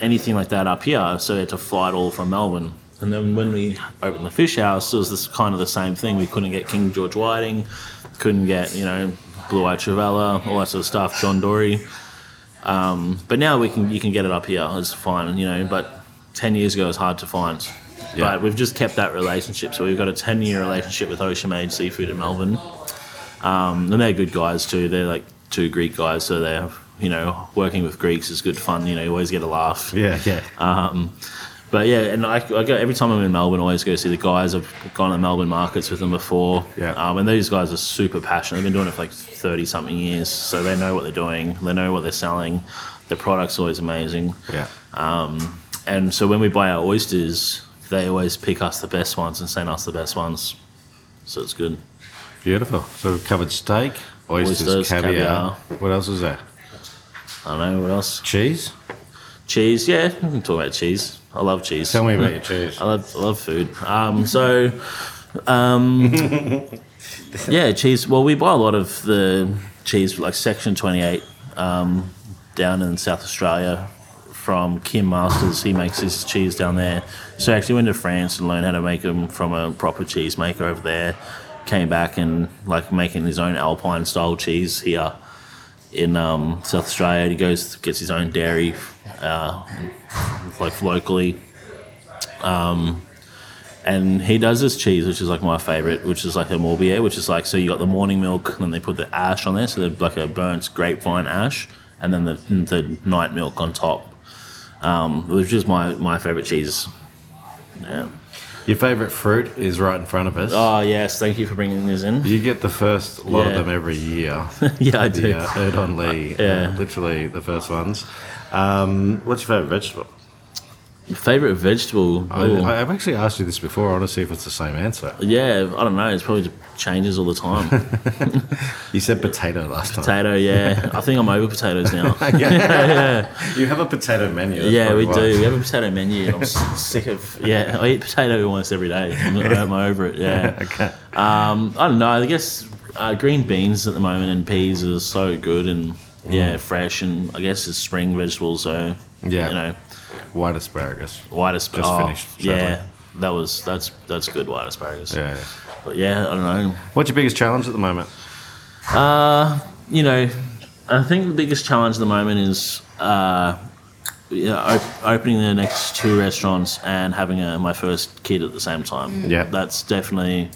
S3: anything like that up here. So we had to fly it all from Melbourne. And then when we opened the fish house, it was this kind of the same thing. We couldn't get King George Whiting, couldn't get you know Blue Eye Trevalla, all that sort of stuff, John Dory. Um, but now we can you can get it up here. It's fine, you know. But ten years ago, it was hard to find.
S1: Yeah.
S3: But we've just kept that relationship. So we've got a ten year relationship with Ocean Made Seafood in Melbourne. Um, and they're good guys too. They're like two Greek guys, so they're you know working with Greeks is good fun. You know, you always get a laugh.
S1: yeah, yeah.
S3: Um, but yeah, and I, I go every time I'm in Melbourne. I always go see the guys. I've gone to Melbourne markets with them before.
S1: Yeah.
S3: Um, and these guys are super passionate. They've been doing it for like thirty something years, so they know what they're doing. They know what they're selling. The product's always amazing.
S1: yeah.
S3: Um, and so when we buy our oysters, they always pick us the best ones and send us the best ones. So it's good.
S1: Beautiful. So we've covered steak, oysters,
S3: Oysters,
S1: caviar. What else is there?
S3: I don't know what else.
S1: Cheese?
S3: Cheese, yeah, we can talk about cheese. I love cheese.
S1: Tell me about your cheese.
S3: I love, I love food. Um, so, um, yeah, cheese. Well, we buy a lot of the cheese, like Section 28, um, down in South Australia from Kym Masters. He makes his cheese down there. So I actually went to France and learned how to make them from a proper cheese maker over there. Came back and like making his own Alpine style cheese here in um, South Australia. He goes gets his own dairy, uh, like locally. Um, and he does this cheese, which is like my favorite, which is like a Morbier, which is like so you got the morning milk, and then they put the ash on there, so they're like a burnt grapevine ash, and then the the night milk on top, um, which is my my favorite cheese. Yeah.
S1: Your favourite fruit is right in front of us.
S3: Oh yes, thank you for bringing this in.
S1: You get the first lot
S3: Yeah.
S1: of them every year.
S3: yeah, I do.
S1: the uh, Erdon Lee,
S3: Yeah.
S1: uh, literally the first ones. Um, what's your favourite vegetable?
S3: Favorite vegetable?
S1: I,
S3: Ooh.
S1: I- I've actually asked you this before. I want to see if it's the same answer.
S3: yeah, I don't know. It's probably just changes all the time.
S1: You said potato last time.
S3: Potato, yeah. I think I'm over potatoes now.
S1: You have a potato menu. that's
S3: Yeah, we
S1: why.
S3: do. We have a potato menu. I'm sick of. Yeah, I eat potato almost every day. I'm, I'm over it. Yeah.
S1: Okay.
S3: Um, I don't know. I guess uh, green beans at the moment and peas are so good and yeah, fresh and I guess it's spring vegetables. So
S1: Yeah.
S3: you know,
S1: White asparagus.
S3: white asparagus.
S1: Just finished,
S3: Yeah, that was that's that's good white asparagus.
S1: Yeah.
S3: But yeah, I don't know.
S1: What's your biggest challenge at the moment?
S3: Uh, you know, I think the biggest challenge at the moment is uh, you know, op- opening the next two restaurants and having a, my first kid at the same time.
S1: Yeah.
S3: that's definitely.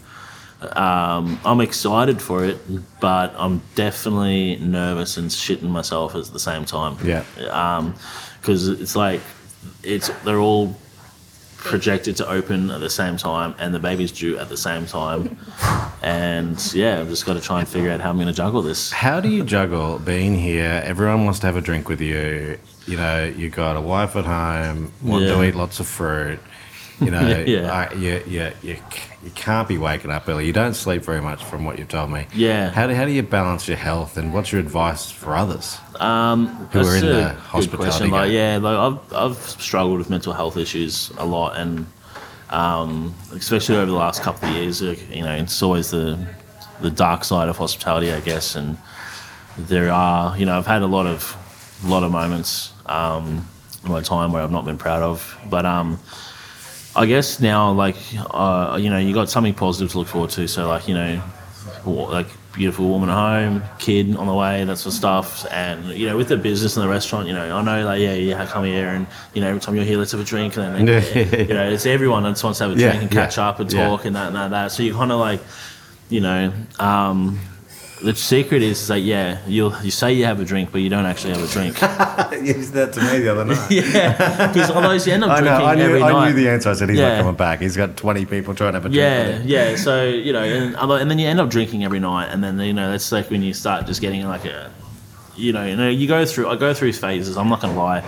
S3: Um, I'm excited for it, but I'm definitely nervous and shitting myself at the same time.
S1: Yeah.
S3: because it's like it's they're all projected to open at the same time, and the baby's due at the same time, and yeah, I've just got to try and figure out how I'm going to juggle this.
S1: How do you juggle being here? Everyone wants to have a drink with you. You know, you got a wife at home, want to eat lots of fruit. You know,
S3: Yeah.
S1: I, you, you, you, you can't be waking up early. You don't sleep very much, from what you've told me.
S3: Yeah.
S1: How do, how do you balance your health, and what's your advice for others?
S3: Um,
S1: Who are in the hospitality
S3: question. Like, yeah, like I've I've struggled with mental health issues a lot, and um, especially over the last couple of years. You know, it's always the the dark side of hospitality, I guess, and there are you know I've had a lot of a lot of moments um, in my time where I've not been proud of, but um, I guess now like uh, you know you got something positive to look forward to. So like you know like beautiful woman at home, kid on the way, that sort of stuff. And you know with the business and the restaurant, you know I know like yeah yeah, come here and you know every time you're here let's have a drink and then you know it's everyone that just wants to have a
S1: Yeah,
S3: drink and
S1: yeah,
S3: catch up and
S1: yeah.
S3: talk and that and that, that. So you kind of like you know. Um, the secret is, is like yeah, you you say you have a drink, but you don't actually have a drink.
S1: you said that to me the other night.
S3: yeah, because otherwise you end up
S1: I
S3: drinking
S1: know. I knew,
S3: every
S1: I
S3: night.
S1: I knew the answer. I said he's not coming back. He's got twenty people trying to have a drink.
S3: Yeah, yeah. So you know, and, and then you end up drinking every night, and then you know that's like when you start just getting like a, you know, you know, you go through. I go through phases. I'm not gonna lie,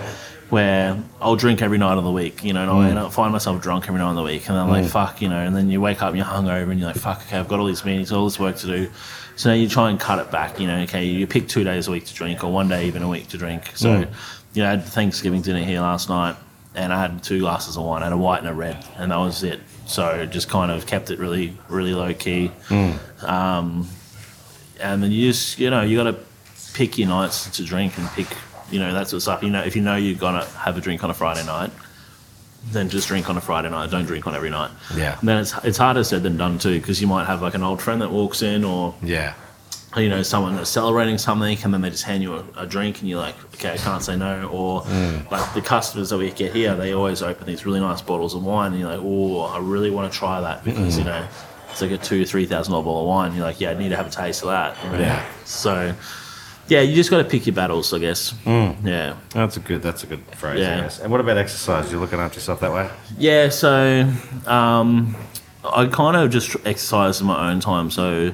S3: where I'll drink every night of the week. You know, and I'll
S1: Mm.
S3: up find myself drunk every night of the week, and I'm like, fuck, you know. And then you wake up and you're hungover, and you're like, fuck, okay, I've got all these meetings, all this work to do. So now you try and cut it back. You know, okay, you pick two days a week to drink, or one day even a week to drink. So,
S1: Mm.
S3: you know, I had Thanksgiving dinner here last night, and I had two glasses of wine, I had a white and a red, and that was it. So just kind of kept it really, really low key. Um, and then you just, you know, you got to pick your nights to drink and pick, you know, that sort of stuff. You know, if you know you're gonna have a drink on a Friday night, then just drink on a Friday night. Don't drink on every night.
S1: Yeah.
S3: And then it's it's harder said than done too, because you might have like an old friend that walks in, or
S1: Yeah.
S3: you know, someone that's celebrating something, and then they just hand you a, a drink, and you're like, okay, I can't say no. Or mm. like the customers that we get here, they always open these really nice bottles of wine, and you're like, oh, I really want to try that because mm. you know it's like a two three thousand dollar bottle of wine. You're like, yeah, I need to have a taste of that. you know?
S1: Yeah.
S3: So, yeah, you just got to pick your battles, I guess. Yeah.
S1: That's a good. That's a good phrase. I
S3: Yeah.
S1: guess. And what about exercise? You're looking after yourself that way.
S3: Yeah, so um, I kind of just exercise in my own time. So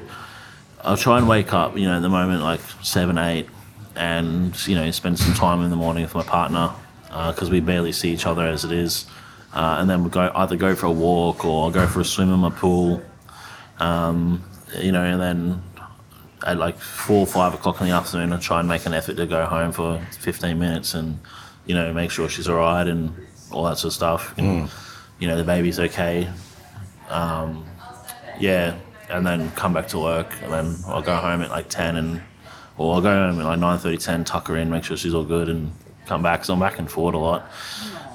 S3: I'll try and wake up, you know, at the moment like seven, eight, and you know, spend some time in the morning with my partner because we barely see each other as it is. Uh, and then we go either go for a walk or go for a swim in my pool. Um, you know, and then at like four or five o'clock in the afternoon, I try and make an effort to go home for 15 minutes and, you know, make sure she's all right and all that sort of stuff. And, You know, the baby's okay. Um, yeah, and then come back to work, and then I'll go home at like 10 and, or I'll go home at like 9.30, 10, tuck her in, make sure she's all good and come back. So I'm back and forth a lot.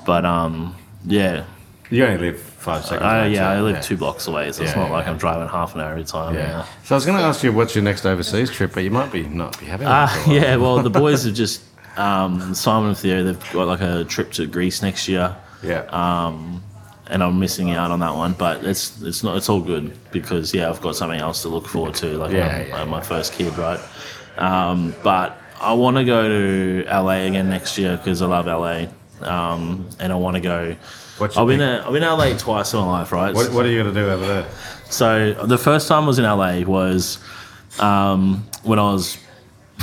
S3: But, um, yeah,
S1: You only live five seconds.
S3: I,
S1: away,
S3: yeah,
S1: so-
S3: I live two blocks away, so it's
S1: Yeah,
S3: not like
S1: yeah.
S3: I'm driving half an hour every time.
S1: Yeah.
S3: yeah.
S1: So I was going to ask you what's your next overseas trip, but you might be not be having. one
S3: Ah,
S1: for
S3: yeah. Well, the boys have just um, Simon and Theo. They've got like a trip to Greece next year,
S1: Yeah.
S3: Um, and I'm missing out on that one. But it's it's not. It's all good because yeah, I've got something else to look forward to. Like
S1: Yeah,
S3: my,
S1: yeah,
S3: my first kid, right? Um, but I want to go to LA again next year because I love LA, um, and I want to go.
S1: What's
S3: I've been a, I've been LA twice in my life, right?
S1: what, what are you going to do over there?
S3: So the first time I was in LA was um, when I was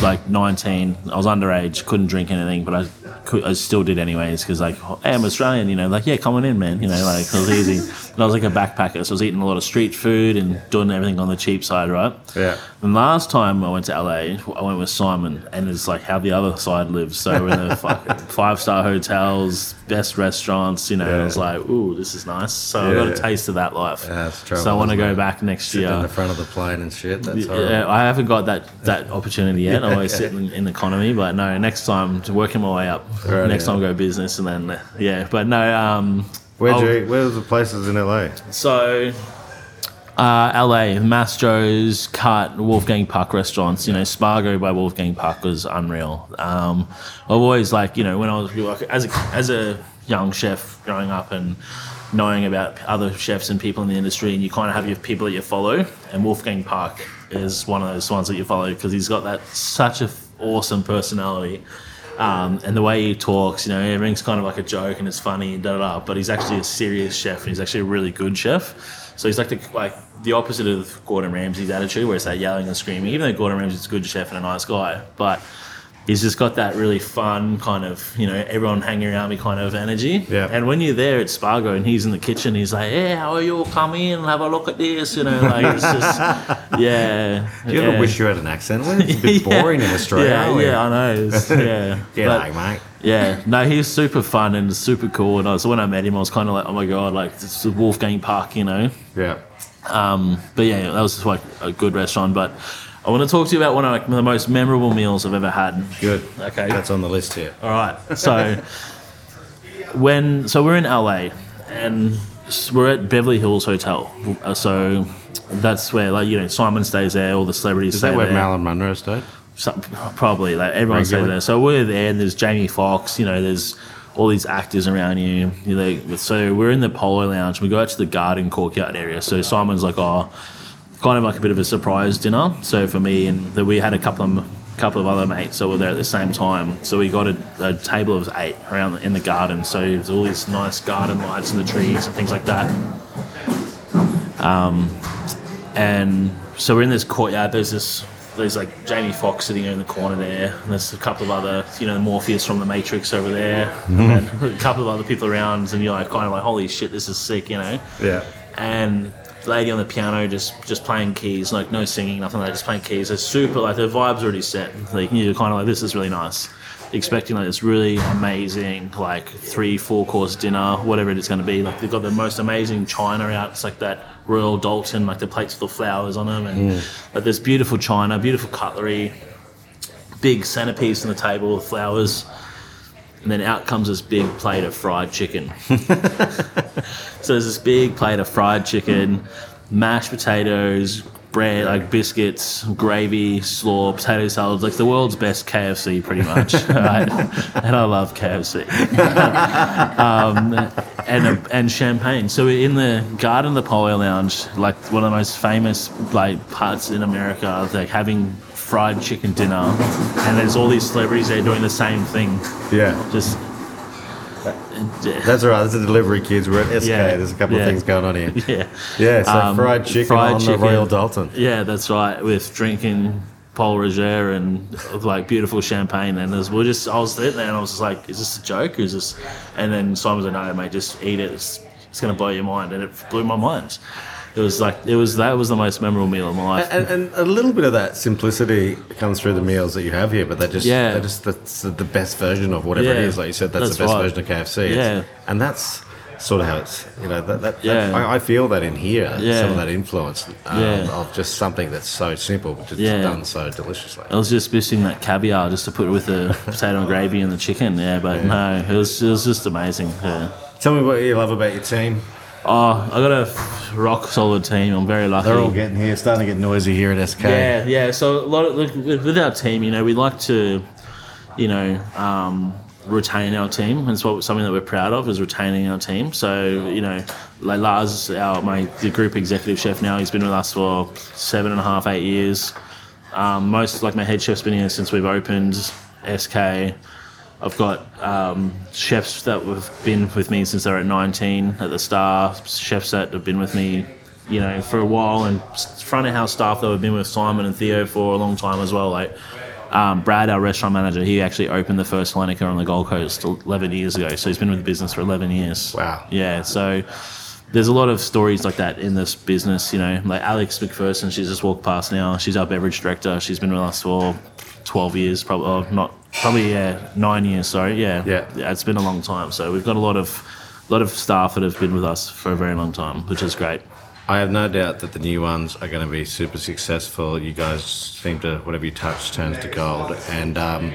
S3: like 19. I was underage, couldn't drink anything, but I could, I still did anyways because like, hey, I'm Australian, you know, like yeah, come on in, man, you know, like it was easy. And I was like a backpacker, so I was eating a lot of street food and doing everything on the cheap side, right?
S1: Yeah.
S3: And last time I went to LA, I went with Simon, and it's like how the other side lives. So we're in the five star hotels, best restaurants, you know. and I was like, ooh, this is nice. So I got a taste of that life.
S1: Yeah, trouble,
S3: so I want to go back next
S1: year. in the front of the plane and shit. That's horrible.
S3: Yeah, I haven't got that, that opportunity yet. I always sit in, in economy, but no, next time to working my way up.
S1: Right,
S3: next
S1: yeah.
S3: time go business, and then yeah. But no, um,
S1: Where'd
S3: I'll-
S1: you? Where was the places in LA?
S3: so, uh, LA, Mastro's, Cut, Wolfgang Puck restaurants. You know, Spago by Wolfgang Puck was unreal. Um, I've always like, you know, when I was like, as a as a young chef growing up and knowing about other chefs and people in the industry, and you kind of have your people that you follow. And Wolfgang Puck is one of those ones that you follow because he's got that such a f- awesome personality. Um, and the way he talks, you know, everything's kind of like a joke and it's funny and da da da. But he's actually a serious chef and he's actually a really good chef. So he's like the like the opposite of Gordon Ramsay's attitude, where it's that yelling and screaming. Even though Gordon Ramsay's a good chef and a nice guy, but he's just got that really fun kind of you know everyone hanging around me kind of energy.
S1: Yeah.
S3: And when you're there at Spago and he's in the kitchen, he's like, "Hey, how are you? All come in, and have a look at this." You know, like it's just yeah.
S1: Do you ever wish you had an accent? Well, It's a bit
S3: Yeah.
S1: boring in Australia.
S3: Yeah, yeah, I know. It's- yeah,
S1: G'day,
S3: But-
S1: mate.
S3: yeah, no, he's super fun and super cool. And I, so when I met him, I was kind of like, oh my god, like this is Wolfgang Puck, you know.
S1: Yeah.
S3: Um, but yeah, that was just like a good restaurant. But I want to talk to you about one of the most memorable meals I've ever had.
S1: Good.
S3: Okay.
S1: That's on the list here.
S3: All right. So when so we're in LA and we're at Beverly Hills Hotel. Uh, So that's where like you know Simon stays there, all the celebrities
S1: Is
S3: stay
S1: that where
S3: there.
S1: Marilyn Monroe stayed?
S3: Some, probably like everyone stays there. So we're there, and there's Jamie Foxx. You know, there's all these actors around you. you know, so we're in the Polo Lounge. We go out to the Garden Courtyard area. So Simon's like, oh, kind of like a bit of a surprise dinner. So for me, and that we had a couple of couple of other mates that were there at the same time. So we got a, a table of eight around the, in the garden. So there's all these nice garden lights and the trees and things like that. Um, and so we're in this courtyard. There's this, there's like Jamie Foxx sitting in the corner there. And there's a couple of other, you know, Morpheus from the Matrix over there. And a couple of other people around. And you're like, kind of like, holy shit, this is sick, you know?
S1: Yeah.
S3: And lady on the piano just just playing keys, like no singing, nothing like that, just playing keys. It's super, like the vibe's already set. Like you're kind of like, this is really nice. Expecting like this really amazing, like three, four course dinner, whatever it's going to be. Like they've got the most amazing china out. It's like that Royal Doulton, like the plates with the flowers on them, and like this beautiful china, beautiful cutlery, big centerpiece on the table with flowers. And then out comes this big plate of fried chicken. So there's this big plate of fried chicken, mashed potatoes, bread, like biscuits, gravy, slaw, potato salads, like the world's best KFC, pretty much. right? And I love KFC. um, and a, and champagne. So we're in the Garden of the Polo Lounge, like one of the most famous like parts in America, like having fried chicken dinner, and there's all these celebrities there doing the same thing.
S1: Yeah.
S3: Just
S1: That's all right. There's a delivery kids. We're at SK.
S3: Yeah,
S1: There's a couple
S3: yeah.
S1: of things going on here.
S3: yeah.
S1: Yeah, so
S3: Um,
S1: fried chicken
S3: fried
S1: on
S3: chicken.
S1: the Royal Doulton.
S3: Yeah, that's right. With drinking Pol Roger and like beautiful champagne, and as we're just, I was sitting there and I was just like, "Is this a joke? Is this?" And then Simon was like, "No, mate, just eat it. It's, it's gonna blow your mind," and it blew my mind. It was like it was that was the most memorable meal of my life.
S1: And, and a little bit of that simplicity comes through the meals that you have here, but they're just
S3: Yeah.
S1: they're just that's the best version of whatever it
S3: Yeah,
S1: is. Like you said, that's,
S3: that's
S1: the best
S3: right.
S1: version of KFC. It's-
S3: Yeah.
S1: and that's sort of how it's you know that, that, that-
S3: Yeah.
S1: I, I feel that in here,
S3: Yeah.
S1: some of that influence um,
S3: Yeah.
S1: of just something that's so simple but just
S3: Yeah.
S1: done so deliciously.
S3: I was just missing that caviar just to put it with the potato and gravy and the chicken. Yeah, but no, it was it was just amazing. Yeah.
S1: Tell me what you love about your team.
S3: Oh, I got a rock solid team. I'm very lucky.
S1: They're all getting here, starting to get noisy here at SK.
S3: Yeah, yeah. So a lot of look, with with our team, you know, we like to, you know, um, retain our team. And it's what something that we're proud of is retaining our team. So you know, like Lars, our my the group executive chef now, he's been with us for seven and a half, eight years. Um, most like my head chef's been here since we've opened SK. I've got um, chefs that have been with me since they were at 19 at the Star, chefs that have been with me, you know, for a while, and front of house staff that have been with Simon and Theo for a long time as well. Like, um, Brad, our restaurant manager, he actually opened the first Hellenika on the Gold Coast 11 years ago. So he's been with the business for 11 years.
S1: Wow.
S3: Yeah. So there's a lot of stories like that in this business. You know, like Alex McPherson, she's just walked past now. She's our beverage director. She's been with us for 12 years, probably oh, not probably yeah nine years. Sorry, yeah,
S1: Yeah.
S3: It's been a long time. So we've got a lot of lot of staff that have been with us for a very long time, which is great.
S1: I have no doubt that the new ones are going to be super successful. You guys seem to, whatever you touch turns to gold. And um,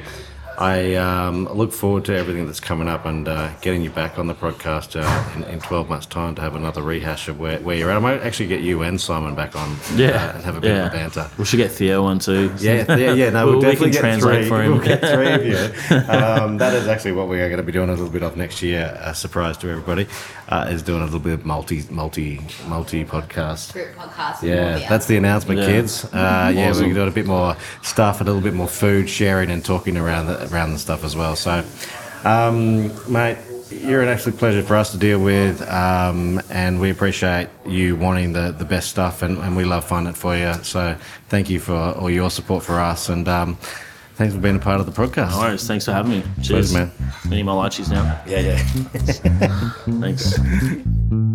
S1: I um, look forward to everything that's coming up and uh, getting you back on the podcast uh, in, in 12 months' time to have another rehash of where, where you're at. I might actually get you and Simon back on uh, and have a bit
S3: yeah.
S1: of a banter.
S3: We should get Theo on too.
S1: Yeah, yeah, yeah. No, we'll,
S3: We- we
S1: definitely
S3: can
S1: get
S3: translate
S1: three.
S3: for him.
S1: We'll get three of you. Um, that is actually what we are going to be doing a little bit of next year. A surprise to everybody uh, is doing a little bit of multi, multi, multi podcast.
S2: Group podcast.
S1: Yeah,
S2: Yeah,
S1: that's the announcement,
S3: Yeah.
S1: kids. Uh, yeah,
S3: Awesome.
S1: we're doing a bit more stuff, and a little bit more food sharing and talking around the, around the stuff as well. So, um, mate, you're an absolute pleasure for us to deal with, um, and we appreciate you wanting the, the best stuff, and, and we love finding it for you. So, thank you for all your support for us, and um, thanks for being a part of the podcast.
S3: No worries. Thanks for having me. Cheers,
S1: man.
S3: I need my lychees now.
S1: Yeah, yeah.
S3: Thanks.